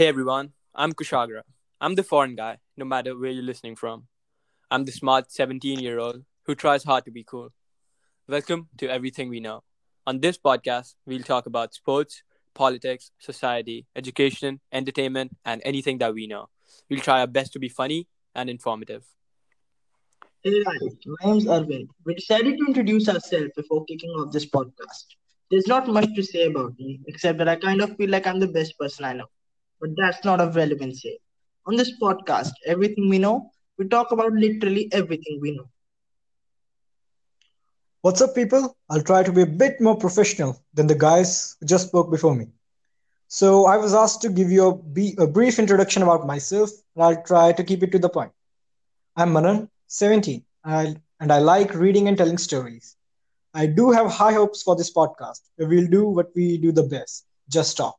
Hey everyone, I'm Kushagra. I'm the foreign guy, no matter where you're listening from. I'm the smart 17 year old who tries hard to be cool. Welcome to Everything We Know. On this podcast, we'll talk about sports, politics, society, education, entertainment, and anything that we know. We'll try our best to be funny and informative. Hey guys, my name's Arvind. We decided to introduce ourselves before kicking off this podcast. There's not much to say about me, except that I kind of feel like I'm the best person I know. But that's not of relevance here. On this podcast, Everything We Know, we talk about literally everything we know. What's up, people? I'll try to be a bit more professional than the guys who just spoke before me. So, I was asked to give you a, b- a brief introduction about myself, and I'll try to keep it to the point. I'm Manan, 17, and I, and I like reading and telling stories. I do have high hopes for this podcast, where we'll do what we do the best just talk.